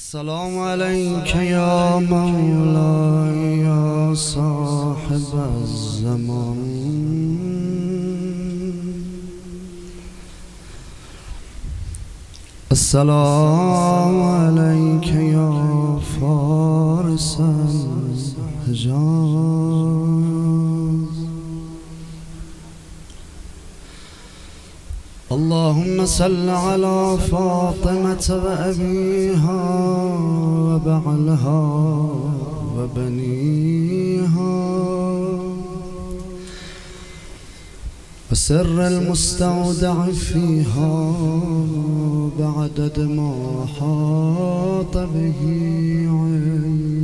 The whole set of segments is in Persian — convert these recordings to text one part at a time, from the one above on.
السلام عليك يا مولاي يا صاحب الزمان. السلام عليك يا فارس الحجاز اللهم صل على فاطمة وأبيها وبعلها وبنيها. وسر المستودع فيها بعدد ما حاط به علمك.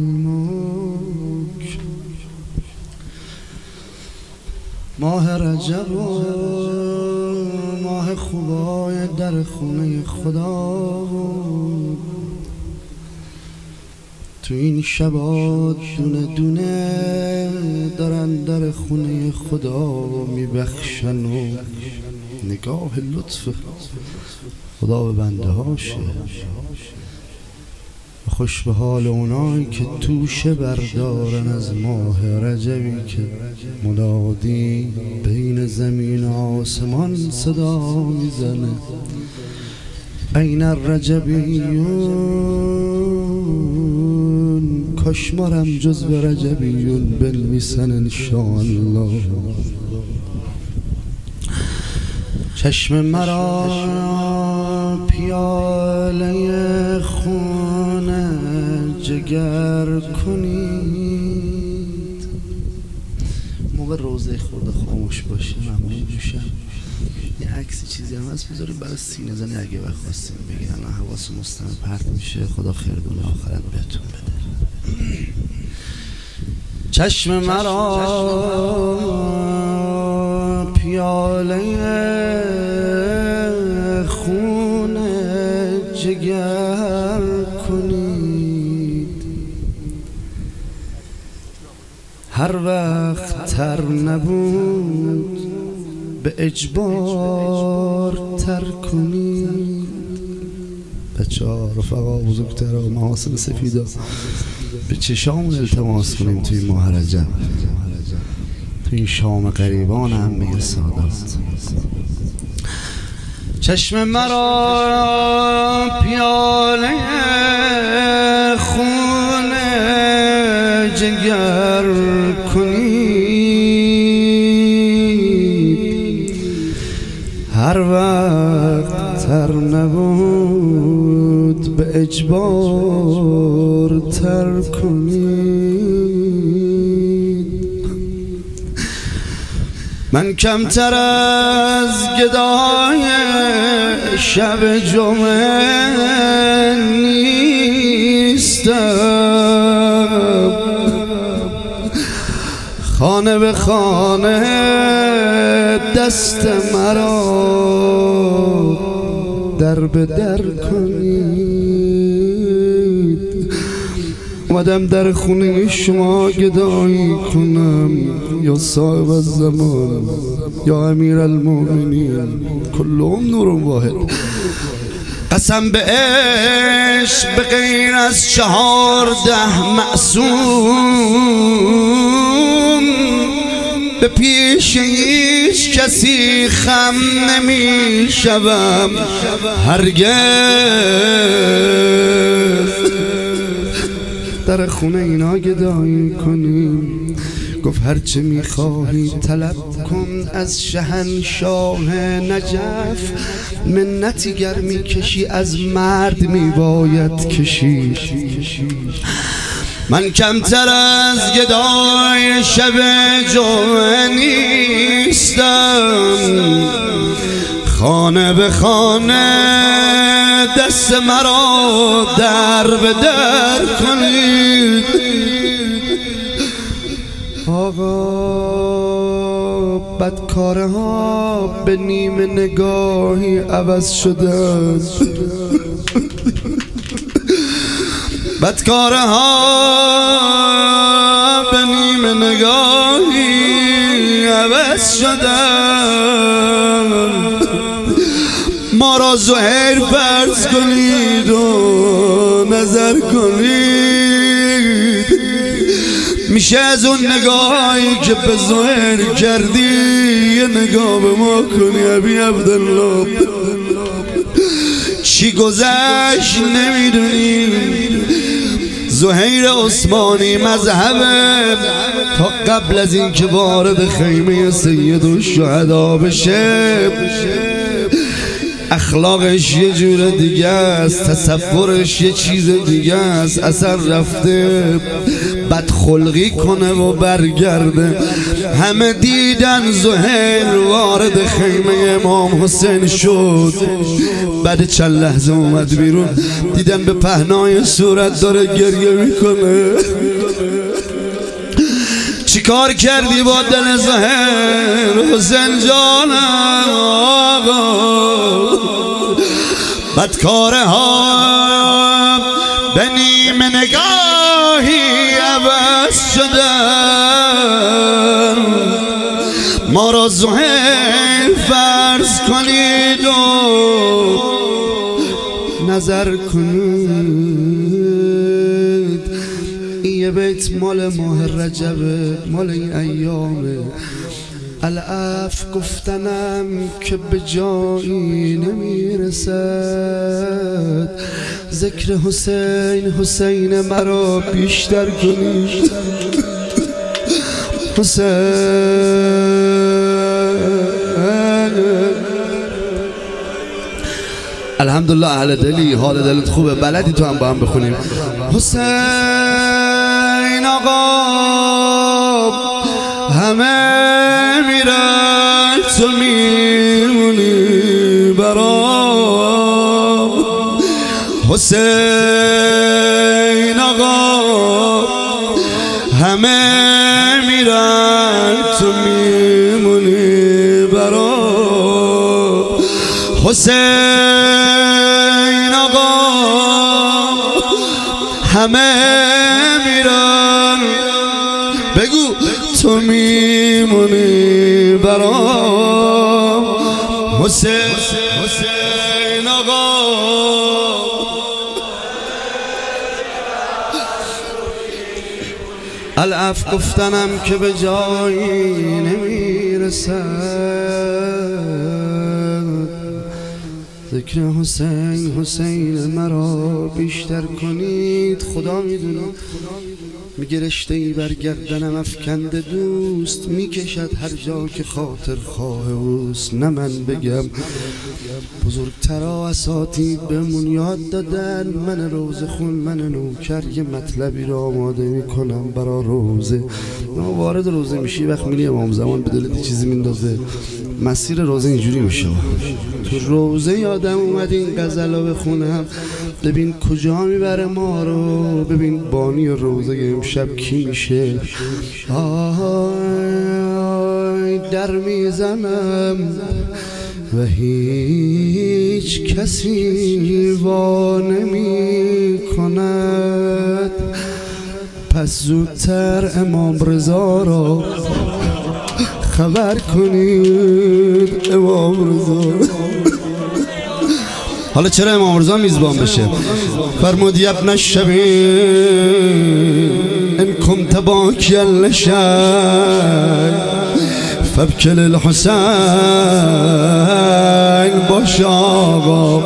ماه رجب ماه خوبای در خونه خدا تو این شبات دونه دونه دارن در خونه خدا میبخشن و نگاه لطف خدا به بنده هاشه. خوش به حال اونایی که توشه بردارن از ماه رجبی که منادی بین زمین و آسمان صدا می‌زنه. این الرجبیون کشمارم جز به رجبیون بنویسن انشاءالله. چشم مرا پیاله خونه جگر کنید. موقع روزه خورده خاموش باشه من میشم یه عکس چیزی هم هست بذاریم برای سینه زنی اگه وقت خواستیم بگیرن حواس مستمع پرت میشه. خدا خیر دونه آخرت بهتون بده. چشم مرا پیاله هر وقت تر نبود به اجبار تر کنید. بچه ها رفقا بزرگتر و محاسن سفیدا. به چشامون التماس کنیم توی ماه رجب. توی شام قریبان همه سادات. چشم مرا پیاله خون جگر نبود به اجبار تر کنید. من کمتر از گدای شب جمعه نیستم. خانه به خانه دست مرا در به در کنید. اومدم در خونه شما گدایی کنم. یا صاحب الزمان یا امیر المؤمنین. کلهم نور واحد. قسم به عشق به غیر از چهارده معصوم. به پیش هیچ کسی خم نمی شوم هرگز. در خونه اینا گدایی کنیم گفت هرچه می‌خواهی طلب کن از شهنشاه نجف. منتی گر می‌کشی از مرد میباید کشی. من کمتر از گدای شب جمعه نیستم. خانه به خانه دست مرا در به در کنید. آقا بدکاره ها به نیم نگاهی عوض شدن. بدکاره ها به نیم نگاهی عوض شدن. ما را زهیر فرض کنید و نظر کنید. میشه از اون نگاهی که به ظاهر کردی یه نگاه به ما کنی ابی عبدالله. چی گذشت نمی‌دونی زهیر عثمانی مذهبه تا قبل از اینکه وارد خیمه سید و شهدا بشه اخلاقش یه جور دیگه است تصورش یه چیز دیگه است اثر رفته. بدخلقی کنه و برگرده. همه دیدن زهر وارد خیمه امام حسین شد. بعد چند لحظه اومد بیرون دیدن به پهنای صورت داره گریه می‌کنه. چیکار کردی با دل زهر حسین جانم آقا؟ بدکاره ها زهر فرض کنید و نظر کنید. این یه بیت مال ماه رجبه مال این ایامه الاف گفتنم که به جایی نمی‌رسد. ذکر حسین حسین مرا بیشتر کنید حسین. الحمدلله اهل دلی حال دلت خوبه بلدی تو هم با هم بخونیم. حسین آقا همه میرن تو میمونی برام. حسین آقا همه میرن تو میمونی برام. حسین همه میرن. بگو تو میمونی برام. حسین آقا. الاف گفتنم که به جایی نمی‌رسد. ذکر حسین حسین مرا بیشتر کنید. خدا می‌دونه. میگه رشته ای بر افکنده دوست می‌کشد هر جا که خاطر خواه اوست. نه من بگم بزرگترا اساتید بهمون یاد دادن. من روزه خون من نوکر یه مطلبی رو آماده می‌کنم برا روزه. ما وارد روزه میشی وقت میلی امام زمان به دلت چیزی میندازه. مسیر روزه اینجوری میشه. تو روزه یادم اومد این غزل رو بخونم. ببین کجا می‌بره ما رو؟ ببین بانی روزه امشب کی میشه؟ آی در می‌زنم و هیچ کسی وا نمی کند پس زودتر امام رضا را خبر کنید امام رضا حالا چرا امام رضا میزبان بشه؟ فرمود ابن الشبی ان کنت باکی فبکل الحسین. باش آقا.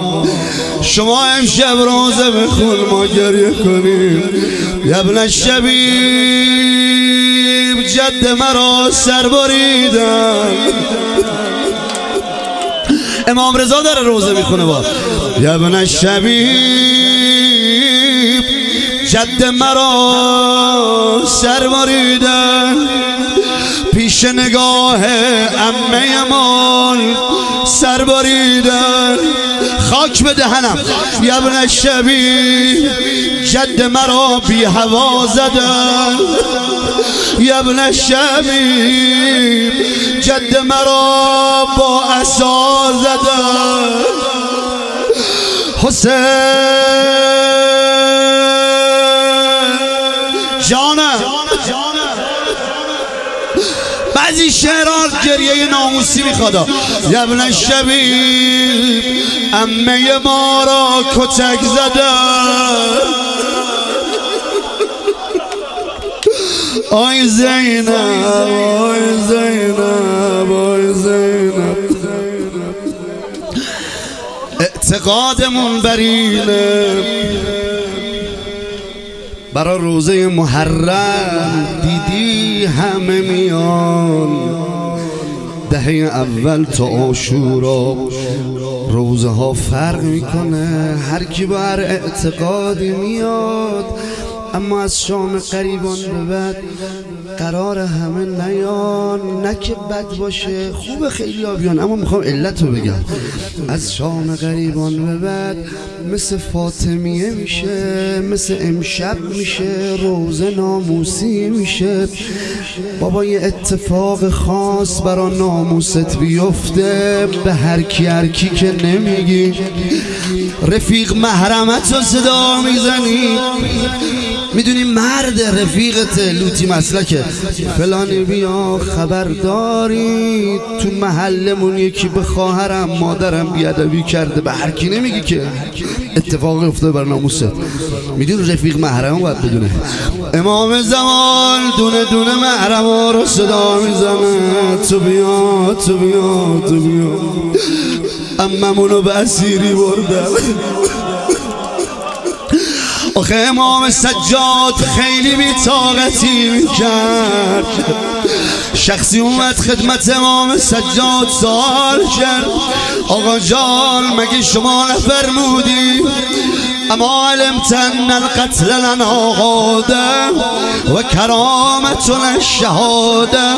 شما امشب روزه بخون ما گریه کنیم. ابن الشبیب جد مرا سر بریدن. امام رضا داره روزه می‌خونه با. ابن الشبیب جد مرا سر بریدن پیش نگاه امه امان سر خاک به دهنم یبن شبی جد مرا بی هوا زدن یبن شبی جد مرا با اصا زدن حسین. جان بعضی شعران گریه ناموسی می‌خواد. یبن شبی امه ما را کتک زده. آی زینب آی زینب آی زینب. اعتقادمون برینه برا روزه محرم دیدی همه میان. دهه اول تا آشورا روزه ها فرق می‌کنه. هر کی بر اعتقادی میاد اما از شام قریبان به بعد قرار همه نیان نه که بد باشه خوب خیلی بیان اما می‌خوام علت رو بگم. از شام قریبان به بعد مثل فاطمیه میشه مثل امشب میشه روزه ناموسی میشه. بابا یه اتفاق خاص برا ناموست بیفته به هر کی هر کی که نمیگی. رفیق محرمت رو صدا می‌زنی. می‌دونی مرد رفیقت لوتی مسلکه. فلانی بیا خبر داری. تو محلمون یکی به خواهرم مادرم بیادبی کرده. به هر کی نمیگی که. اتفاق افتاده بر ناموست می‌دونی رفیق محرم باید بدونه. امام زمان دونه دونه محرم رو صدا می‌زنه. تو بیا تو بیا تو بیا. اممونو به اسیری بردم. آخه امام سجاد خیلی بیتاقتی می‌کرد. شخصی اومد خدمت امام سجاد سوال کرد. آقا جان مگه شما نفرمودی؟ اما علمت ان القتل لنا غاده و کرامتنا الشهاده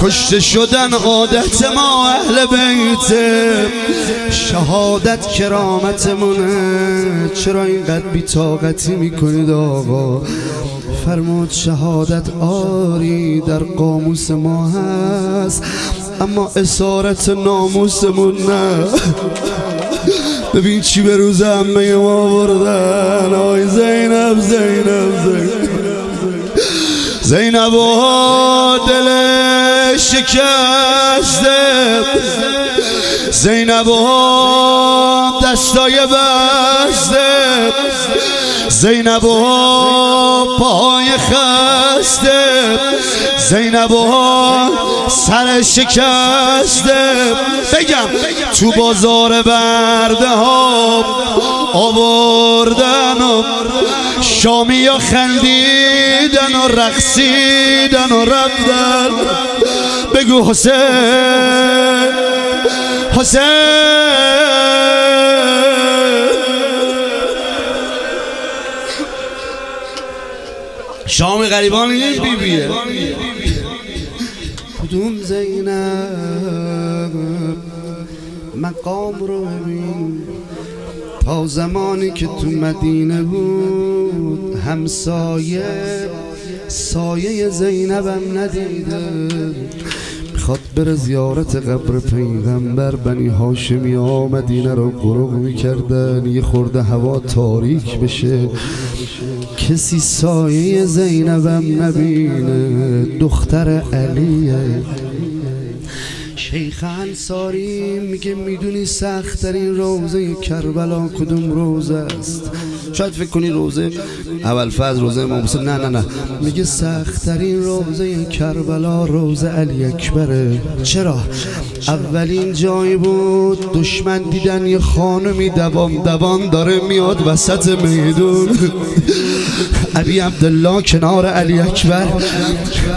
کشته شدن عادت ما اهل بیت شهادت کرامتمونه. چرا اینقدر بیتاقتی می‌کنید آقا؟ فرمود شهادت آری در قاموس ما هست اما اسارت ناموسمون نه. ببین چی به روز همه ما بردن. آی زینب زینب زینب. زینب و دل شکسته. زینب و دستای بسته. زینب و پای خسته زینب و سر شکسته. بگم تو بازار برده ها آوردن و شامی ها خندیدن و رقصیدن و رفتن. بگو حسین حسین. شام غریبان این بیبیه. کدوم زینب مقام رو ببین؟ تا زمانی که تو مدینه بود همسایه سایه زینبم ندیده. می‌خواد بره زیارت قبر پیغمبر. بنی هاشمی ها مدینه رو قرق می‌کردن. یه خورده هوا تاریک بشه. کسی سایه زینبم نبینه. دختر علیه. شیخ انصاری میگه می‌دونی سختترین روزه کربلا کدوم روزه است؟ شاید فکر کنی روزه اول فاز روزه امام حسین نه نه نه. میگه سختترین روزه کربلا روزه علی اکبره چرا؟ اولین جایی بود دشمن دیدن یه خانمی دوام دوام داره میاد وسط میدون. ابی عبدالله کنار علی اکبر.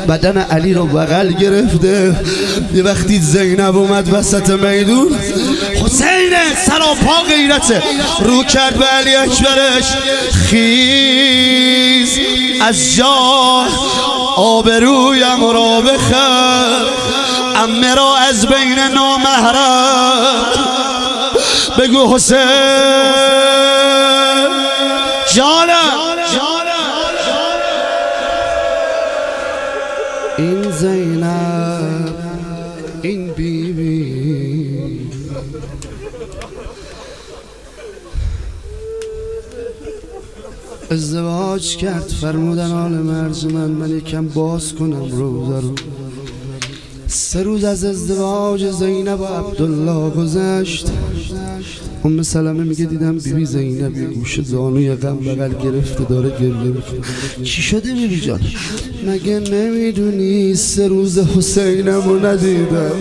بدن علی رو بغل گرفته. یه وقتی زینب اومد وسط میدون. حسین! سراپا غیرته رو کرد به علی اکبرش. خیز از جا. آبرویم را بخر. امه را از بین نامحرم. بگو حسین. جانم. این زینب ازدواج کرد فرمودن آل مرز من من یکم باز کنم روزه رو. سه روز از ازدواج زینب و عبدالله گذشت. ام سلمه میگه دیدم بیبی بی زینب یه گوش زانوی غم بغل گرفته داره گریه می‌کنه. چی شده بیبی جان؟ مگه نمی‌دونی سه روز حسینمو ندیدم؟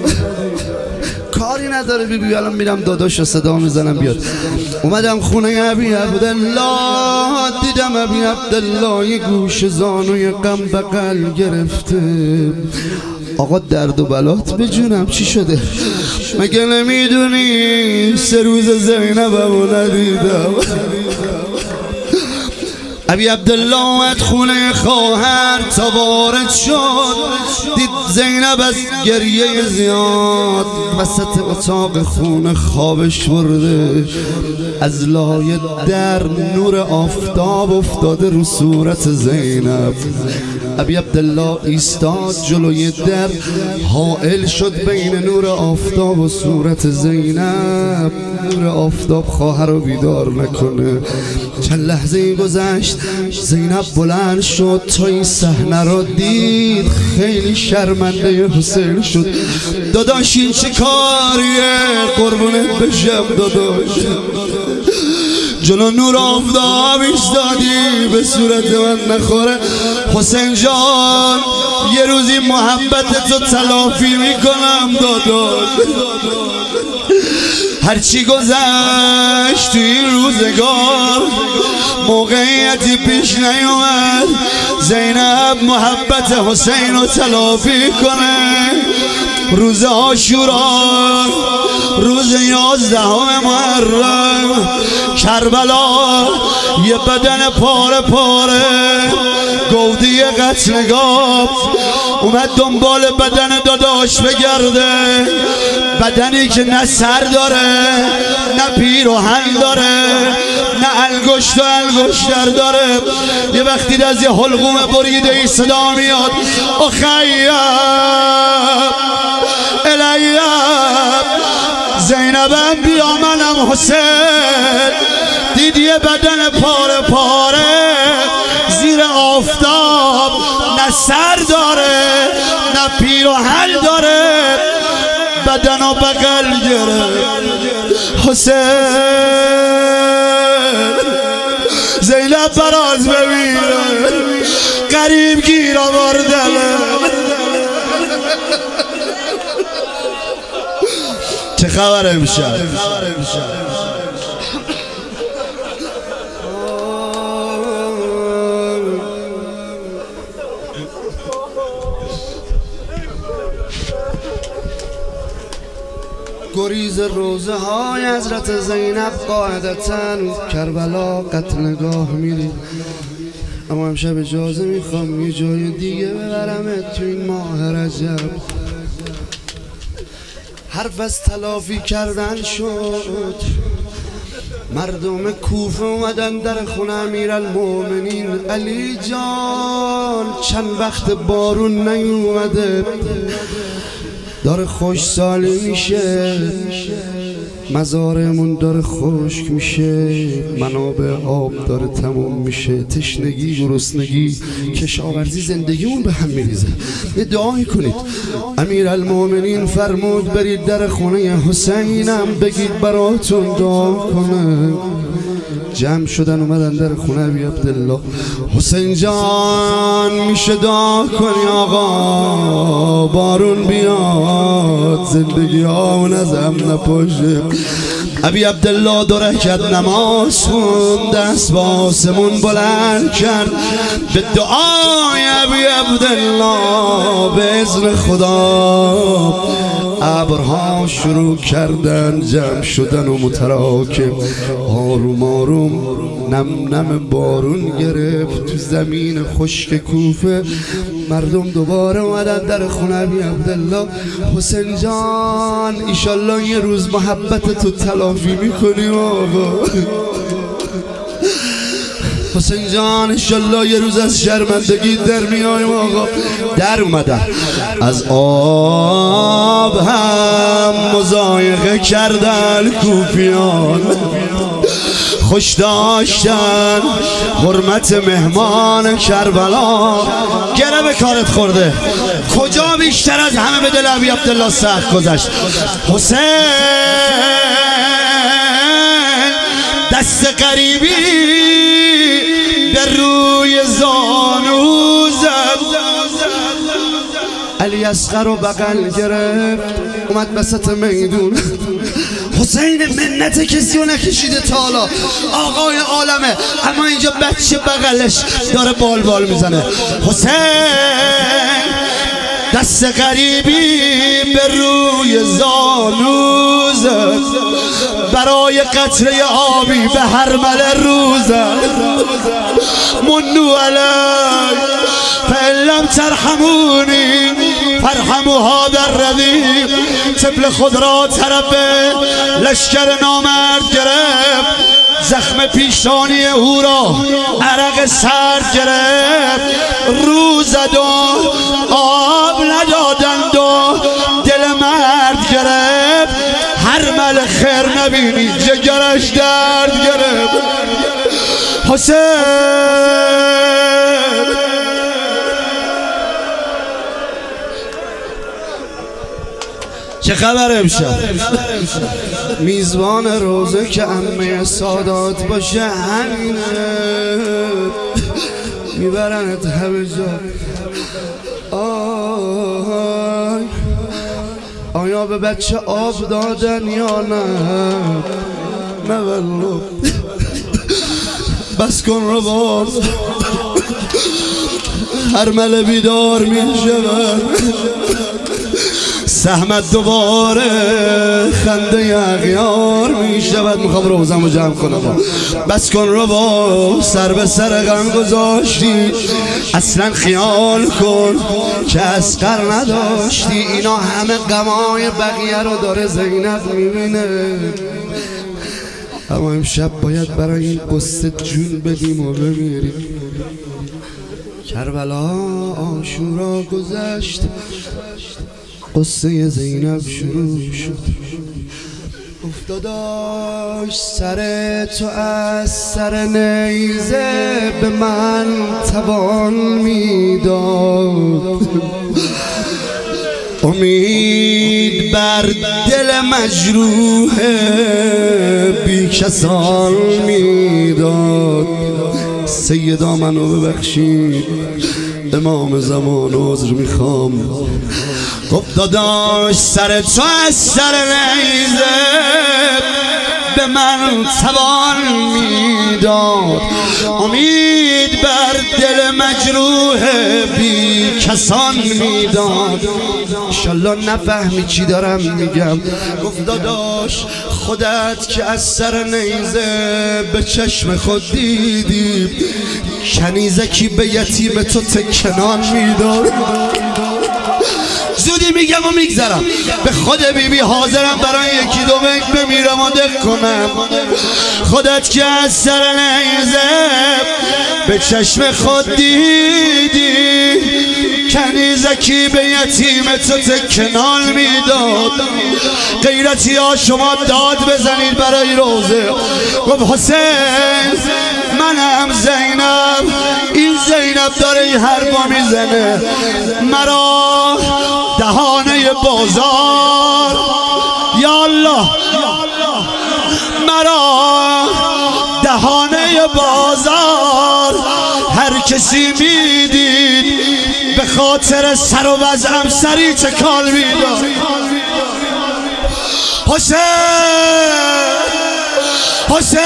کاری نداره بی بی الان میرم داداش صدا می‌زنم بیاد. اومدم خونه ابی عبدالله دیدم ابی عبدالله یه گوش زانوی غم بغل گرفته. آقا درد و بلات به جونم چی شده؟ مگه نمی‌دونی؟ سه روز زینبمو ندیدم. ابی عبدالله اومد خونه خواهر تا شد. دید زینب از گریه زیاد وسط اتاق خونه خوابش برده. از لای در نور آفتاب افتاده رو صورت زینب. ابی عبدالله ایستاد جلوی در حائل شد بین نور آفتاب و صورت زینب. نور آفتاب خواهر رو بیدار نکنه. چند لحظه گذشت زینب بلند شد تا این صحنه را دید. خیلی شرمنده حسین شد. داداش این چه کاریه؟ قربونت بشم داداش. جلو نور آفتاب ایستادی به صورت من نخوره. حسین جان یه روزی محبت تو تلافی می‌کنم داداش. هرچی گذشت توی این روزگار موقعیتی پیش نیومد. زینب محبت حسین رو تلافی کنه. روز آشورا روز یازدهم محرم. کربلا یه بدن پاره پاره. گودی قتلگاه اومد دنبال بدن داداش بگرده. بدنی که نه سر داره نه پیر و هن داره نه انگشت و انگشتر داره. یه وقتی از یه حلقوم بریده ای صدا میاد. اخیم الیم زینبم بیا منم حسین. دیدی بدن پاره پاره نه پیر و حل داره بدن و بغل گره. حسین زینب براز ببینه قریب گیر آوردله چه خبر امشب؟ گریز روزه های حضرت زینب قاعدتا کربلا قتلگاه میری اما امشب اجازه می‌خوام یه جای دیگه ببرمت تو این ماه رجب. حرف از تلافی کردن شد. مردم کوفه اومدن در خونه امیر المومنین علی جان چند وقت بارون نیومده. داره خوش سالی میشه. مزارمون داره خشک میشه. منابع آب داره تموم میشه. تشنگی گرسنگی کشاورزی زندگیمون به هم میریزه. یه دعایی کنید. امیر المومنین فرمود برید در خونه حسینم بگید براتون دعا کنه جمع شدن اومدن در خونه بی عبدالله. حسین جان میشه دعا کنی آقا؟ بارون بیاد زندگی ها نزم نپاشه. ابی عبدالله دو رکت نماز خون دست با آسمون بلند کرد. به دعای ابی عبدالله به ازن خدا. ابرها شروع کردن جمع شدن و متراکم. آروم آروم نم نم بارون گرفت تو زمین خشک کوفه. مردم دوباره اومدن در خونه بی عبدالله. حسین جان ایشالله یه روز محبت تو تلافی می‌کنیم آقا. حسین جان انشالله یه روز از شرمندگی در میایم آقا. در از آب هم مزایقه کردن کوفیان. خوش داشتن حرمت مهمان کربلا. گره به کارت خورده. کجا بیشتر از همه به دل عبی عبدالله سخت گذشت؟ حسین دست قریبی اصغر رو بغل گرفت. اومد بسط میدون. حسین منت کسی رو نکشیده تا حالا. آقای عالمه اما اینجا بچه بغلش داره بال بال می‌زنه. حسین دست غریبی به روی زانو برای قطره آبی به هر مل روزه منو علی فلم ترحمونی. فرحموها در ردی طفل خود را طرف لشکر نامرد گرفت. زخم پیشانی او را عرق سرد گرفت. روز و آب ندادند و دل مرد گرفت. هر مل خیر نبینی جگرش درد گرفت. حسین! چه خبر امشب؟ میزبان روزه که امه سادات باشه همینه. میبرنت همه جا. آی. آیا به بچه آب دادن یا نه؟ والله. بس کن رو باز هر مل بیدار می سهمت دوباره خنده اغیار می شود. می‌خوام روزم رو جمع کنم. بس کن رو با سر به سر غم گذاشتی. اصلا خیال کن که اسقر نداشتی. اینا همه غمای بقیه رو داره زینب می‌بینه. اما امشب باید برای این قصه جون بدیم و بمیریم. کربلا آشورا گذشت. قصه زینب شروع شد. افتاداش سر تو از سر نیزه به من توان می‌داد. امید بر دل مجروح بی کسان می‌داد. سیدا منو ببخشید امام زمان عذر می‌خوام. گفت داداش سر تو از سر نیزه به من توان می‌داد. امید بر دل مجروح بی کسان می‌داد. انشالله نفهمی چی دارم میگم. گفت داداش خودت که از سر نیزه به چشم خود دیدی کنیزکی به یتیم تو تکنان می‌داد. زودی میگم و میگذرم. به خود بیبی حاضرم برای یکی دو بمیرم و دق کنم. خودت که از سر نیزه به چشم خود دیدی. کنیزکی به یتیم تو تکنال می‌داد. غیرتی ها شما داد بزنید برای روزه. گفت حسین منم زینب. این زینب داره این حرفا می‌زنه. مرا دهانه بازار. یا الله مرا دهانه بازار. هر کسی می‌دید به خاطر سر و وضعم سری چه کال می‌داد؟ حسین حسین.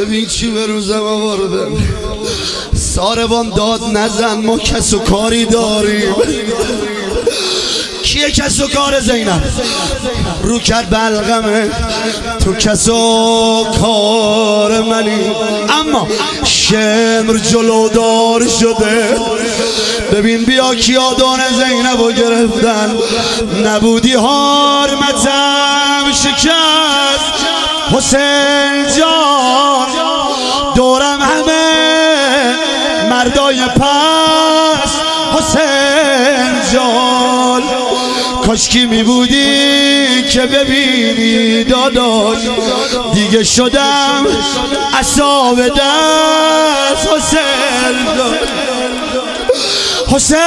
ببین چی به روزم آوردن ساربان داد نزن ما کس و کاری داریم. کی چیه کس و کار زینب؟ رو کرد بلغمه تو کس و کار منی. اما شمر جلودار شده. ببین بیا کیا دانه زینب رو گرفتن. نبودی حرمتم شکست. حسین جان دورم همه مردای پس. حسین جان کاشکی می بودی که ببینی داداش؟ دیگه شدم اصاب دست. حسین جان. حسین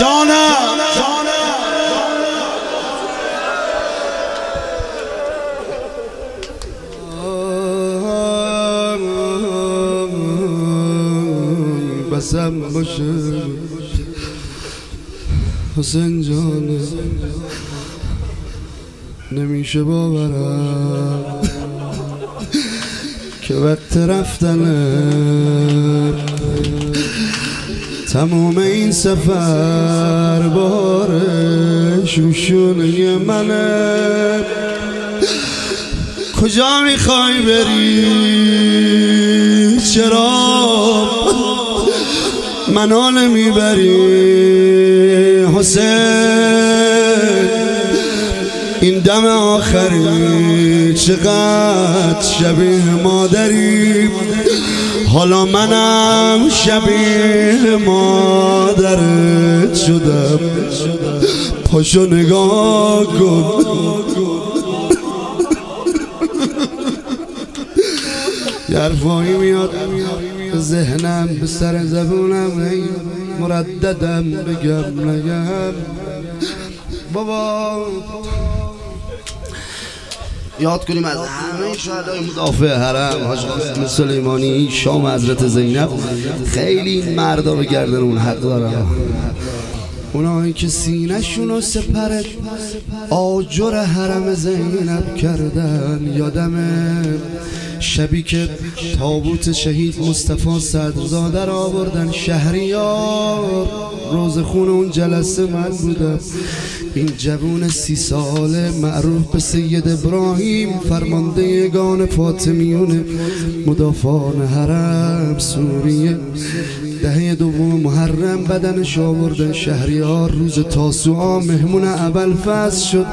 جانم. باشه. حسین جان نمیشه باورم که وقت رفتنه تمام این سفر بارش روشونه منه. کجا می‌خوای بری؟ چرا منو نمی‌بری حسین. این دم آخری چقدر شبیه مادری؟ حالا منم شبیه مادرت شدم. پاشو نگاه کن. یه میاد. ذهنم به سر زبونم هی مرددم بگم نگم. بابا. یاد کنیم از همه شهدای مدافع حرم حاج قاسم سلیمانی شام حضرت زینب خیلی این مردا به گردن اون حق دارن. اونایی که سینهشون و سپر آجر حرم زینب کردن یادمه. شبی که تابوت شهید مصطفی صدرزاده را آوردن شهریار. روز خون اون جلسه من بودم این جوون سی ساله معروف به سید ابراهیم فرمانده یگان فاطمیون مدافعان حرم سوریه. دهه دوم محرم بدنش آوردن شهریار روز تاسوعا مهمون اول فصل شد.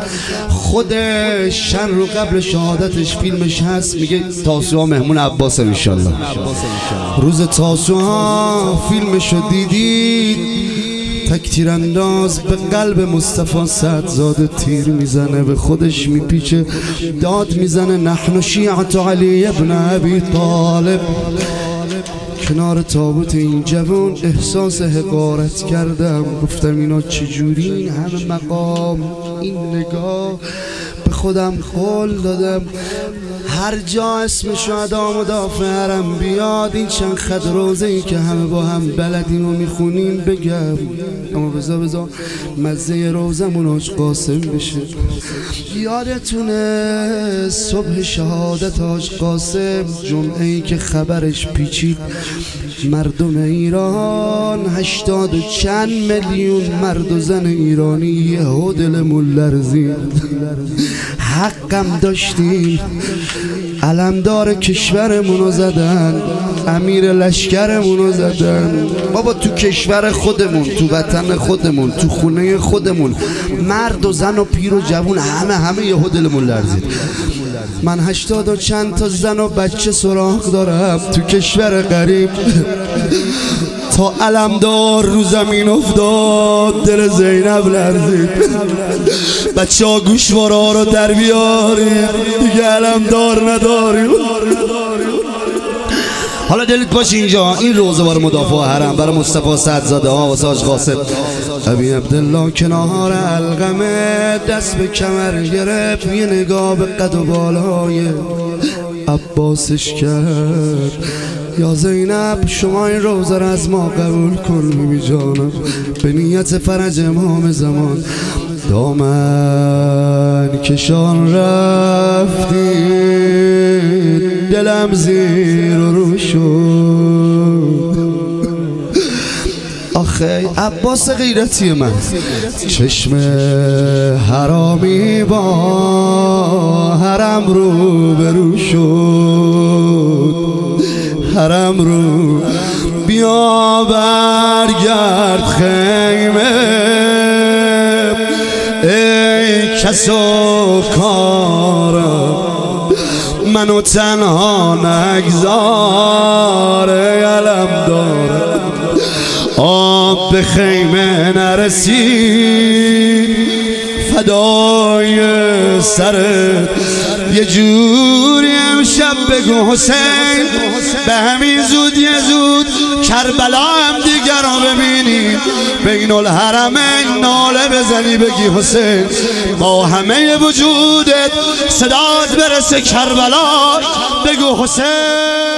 خودش چند رو قبل شهادتش فیلمش هست. میگه تاسوعا مهمون عباس انشالله روز تاسوعا فیلمش رو دیدید؟ تک انداز به قلب مصطفی صدزاده تیر می‌زنه به خودش میپیچه داد می‌زنه. نحن شیعت علی ابن ابی طالب. کنار تابوت این جوان احساس حقارت کردم. گفتم اینا چجوری این همه مقام این نگاه به خودم قول دادم. هر جا اسم شهدا مدافع حرم بیاد این چند خط روزه ای که همه با هم بلدیم و می‌خونیم بگم. اما بزا بزا مزه روزمون آج قاسم بشه. یادتونه صبح شهادت آج قاسم جمعه ای که خبرش پیچید. مردم ایران هشتاد و چند میلیون مرد و زن ایرانی یه دلمون لرزید حقم داشتیم. علمدار کشورمونو زدن امیر لشکرمونو زدن. بابا تو کشور خودمون تو وطن خودمون تو خونه خودمون مرد و زن و پیر و جوون همه همه یه دلمون لرزید. من هشتاد و چند تا زن و بچه سراغ دارم تو کشور غریب. تا علمدار رو زمین افتاد دل زینب لرزید. بچه ها گوشوارا رو در بیارید دیگه علمدار نداریم حالا دلت باش اینجا این روزه بار مدافع حرم برای مصطفی صدزاده ها و ساج قاسم. ابی عبدالله کنار القمه دست به کمر گرفت یه نگاه به قد و بالای. عباسش کرد. یا زینب شما این روزه را از ما قبول کن بی جانم. به نیت فرج امام زمان دامن کشان رفتی. دلم زیر رو شد. آخه عباس غیرتی من. چشم حرامی با حرم رو برو شد حرم رو بیا برگرد خیمه. ای کس و کارم منو تنها نگذاره علم داره آب به خیمه نرسید. فدای سرت یه جوری امشب بگو حسین. به همین زود یه زود کربلا هم دیگر رو ببینی. بین الحرمین ناله بزنی بگی حسین. با همه وجودت صدات برسه کربلا. بگو حسین.